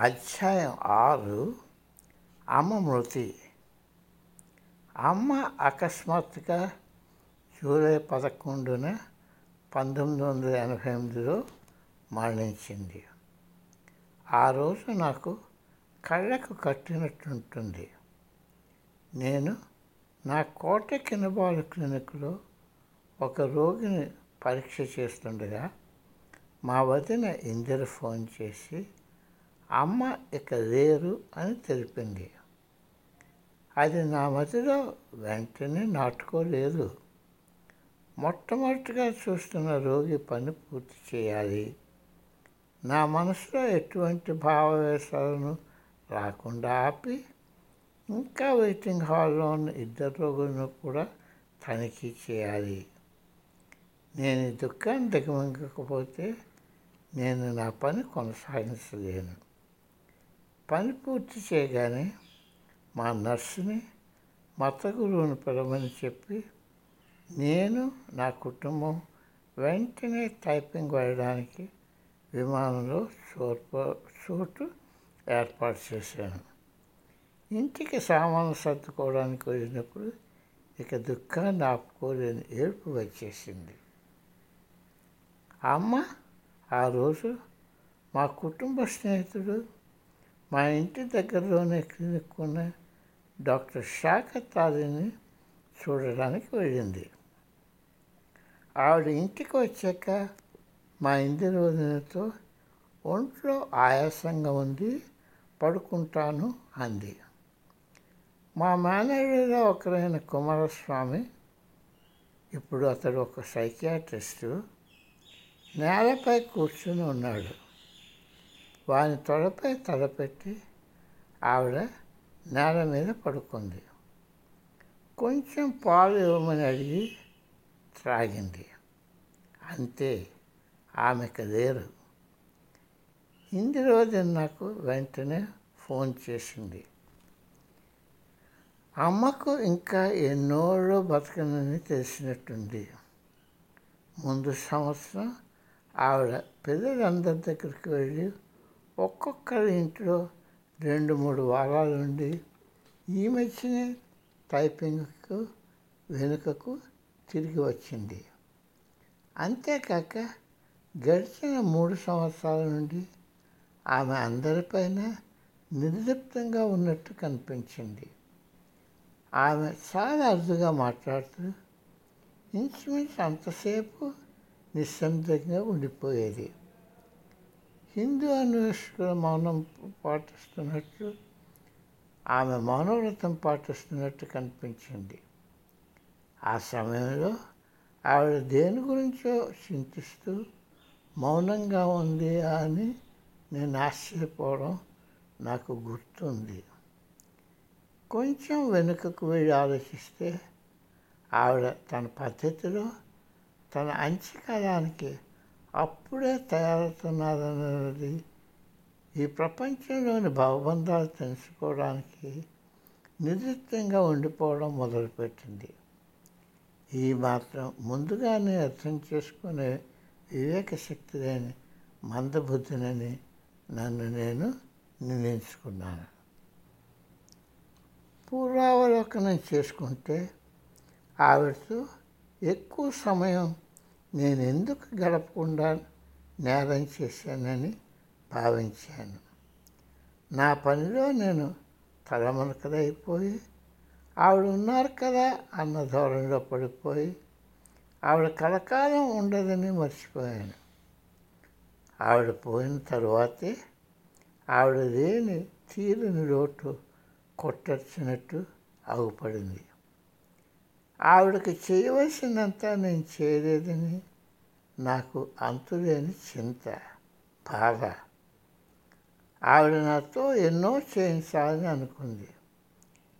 అధ్యాయం ఆరు అమ్మ మృతి. అమ్మ అకస్మాత్తుగా జూలై పదకొండున పంతొమ్మిది వందల ఎనభై ఎనిమిదిలో మరణించింది. ఆ రోజు నాకు కళ్ళకు కట్టినట్టుంటుంది. నేను నా కోట కినబాల్ క్లినిక్లో ఒక రోగిని పరీక్ష చేస్తుండగా మా వదిన ఇందిర ఫోన్ చేసి అమ్మ ఇక లేరు అని తెలిపింది. అది నా మదిలో వెంటనే నాటుకోలేదు. మొట్టమొదటిగా చూస్తున్న రోగి పని పూర్తి చేయాలి. నా మనసులో ఎటువంటి భావవేశాలను రాకుండా ఆపి ఇంకా వెయిటింగ్ హాల్లో ఉన్న ఇద్దరు రోగులను కూడా తనిఖీ చేయాలి. నేను ఈ దుఃఖాన్ని దిగమింగకపోతే నేను నా పని కొనసాగించలేను. పని పూర్తి చేయగానే మా నర్సుని మత గురువుని పిలవమని చెప్పి నేను నా కుటుంబం వెంటనే టైపింగ్ వెళ్ళడానికి విమానంలో చోటు చోటు ఏర్పాటు చేశాను. ఇంటికి సామాను సర్దుకోవడానికి వెళ్ళినప్పుడు ఇక దుఃఖాన్ని ఆపుకోలేని ఏడుపు వచ్చేసింది. అమ్మ ఆ రోజు మా కుటుంబ స్నేహితుడు మా ఇంటి దగ్గరలోనే క్లినిక్ ఉన్న డాక్టర్ శాఖ అలీని చూడడానికి వెళ్ళింది. ఆవిడ ఇంటికి వచ్చాక మా ఇంటి రోజునతో ఒంట్లో ఆయాసంగా ఉంది పడుకుంటాను అంది. మా మేనేజర్లో ఒకరైన కుమారస్వామి ఇప్పుడు అతడు ఒక సైకియాట్రిస్టు నేలపై కూర్చుని ఉన్నాడు. వాని తొడపై తలపెట్టి ఆవిడ నేల మీద పడుకుంది. కొంచెం పాలు ఇవ్వమని అడిగి త్రాగింది. అంతే ఆమెకు లేరు. ఇంది రోజు నాకు వెంటనే ఫోన్ చేసింది. అమ్మకు ఇంకా ఎన్నోళ్ళు బతకనని తెలిసినట్టుంది. ముందు సంవత్సరం ఆవిడ పిల్లలందరి దగ్గరికి వెళ్ళి ఒక్కొక్కరి ఇంట్లో రెండు మూడు వారాలు ఉండి ఈ మధ్యనే టైపింగ్కు వెనుకకు తిరిగి వచ్చింది. అంతేకాక గడిచిన మూడు సంవత్సరాల నుండి ఆమె అందరిపైన నిర్లిప్తంగా ఉన్నట్టు కనిపించింది. ఆమె చాలా అరుదుగా మాట్లాడుతూ ఇంచుమించు అంతసేపు నిశ్శబ్దంగా ఉండిపోయేది. హిందూ అన్వేషకుల మౌనం పాటిస్తున్నట్టు ఆమె మౌనవ్రతం పాటిస్తున్నట్టు కనిపించింది. ఆ సమయంలో ఆవిడ దేని గురించో చింతిస్తూ మౌనంగా ఉంది అని నేను ఆశ్చర్యపోవడం నాకు గుర్తుంది. కొంచెం వెనుకకు వెళ్ళి ఆలోచిస్తే ఆవిడ తన పద్ధతిలో తన అంచకాలానికి అప్పుడే తయారవుతున్నారన్నది ఈ ప్రపంచంలోని భావబంధాలు తెలుసుకోవడానికి నిర్దిష్టంగా ఉండిపోవడం మొదలుపెట్టింది. ఈ మాత్రం ముందుగానే అర్థం చేసుకునే వివేక శక్తి లేని మందబుద్ధినని నన్ను నేను నిర్ణయించుకున్నాను పూర్వావలోకనం చేసుకుంటే ఆవిడతో ఎక్కువ సమయం నేను ఎందుకు గడపకుండా నేరం చేశానని భావించాను. నా పనిలో నేను తలమునకలైపోయి ఆవిడ ఉన్నారు కదా అన్న ధోరణిలో పడిపోయి ఆవిడ కలకాలం ఉండదని మర్చిపోయాను. ఆవిడ పోయిన తరువాతే ఆవిడ లేని తీరుని లోటు కొట్టచ్చినట్టు ఆగుపడింది. ఆవిడకి చేయవలసిందంతా నేను చేయలేదని నాకు అంతులేని చింత బాధ. ఆవిడ నాతో ఎన్నో చేయించాలని అనుకుంది.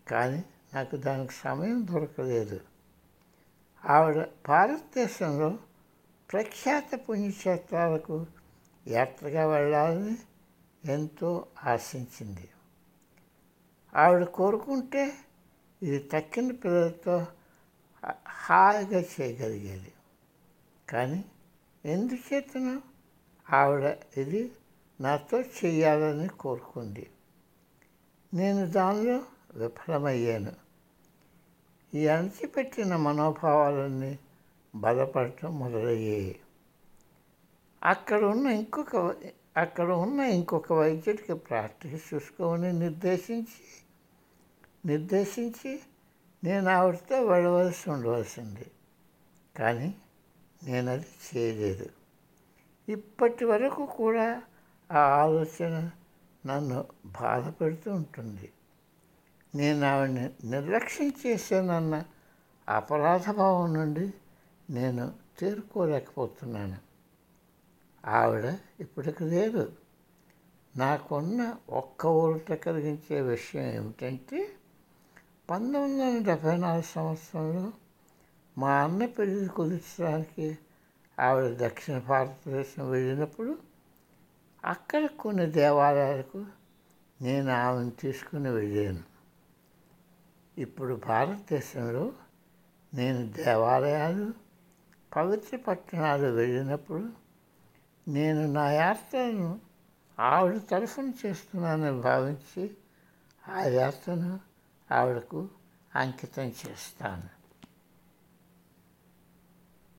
కానీ నాకు దానికి సమయం దొరకలేదు. ఆవిడ భారతదేశంలో ప్రఖ్యాత పుణ్యక్షేత్రాలకు యాత్రగా వెళ్ళాలని ఎంతో ఆశించింది. ఆవిడ కోరుకుంటే ఇది తక్కిన పిల్లలతో హాయిగా చేయగలిగేది. కానీ ఎందుచేతనో ఆవిడ ఇది నాతో చేయాలని కోరుకుంది. నేను దానిలో విఫలమయ్యాను. ఈ అణచిపెట్టిన మనోభావాలన్నీ బలపడటం మొదలయ్యాయి. అక్కడ ఉన్న ఇంకొక అక్కడ ఉన్న ఇంకొక వైద్యుడికి ప్రాక్టీస్ చూసుకోమని నిర్దేశించి నిర్దేశించి నేను ఆవిడతో వెళ్ళవలసి ఉండవలసింది. కానీ నేను అది చేయలేదు. ఇప్పటి వరకు కూడా ఆ ఆలోచన నన్ను బాధపడుతూ ఉంటుంది. నేను ఆవిడని నిర్లక్ష్యం చేశానన్న అపరాధ భావం నుండి నేను తేరుకోలేకపోతున్నాను ఆవిడ ఇప్పటికి లేదు నాకున్న ఒక్క ఊరట కలిగించే విషయం ఏమిటంటే పంతొమ్మిది వందల డెబ్భై నాలుగు సంవత్సరంలో మా అన్న పెళ్ళి కుదిర్చడానికి ఆవిడ దక్షిణ భారతదేశం వెళ్ళినప్పుడు అక్కడ కొన్ని దేవాలయాలకు నేను ఆమెను తీసుకుని వెళ్ళాను. ఇప్పుడు భారతదేశంలో నేను దేవాలయాలు పవిత్ర పట్టణాలు వెళ్ళినప్పుడు నేను నా యాత్రను ఆవిడ తరఫున చేస్తున్నానని భావించి ఆ యాత్రను ఆవిడకు అంకితం చేస్తాను.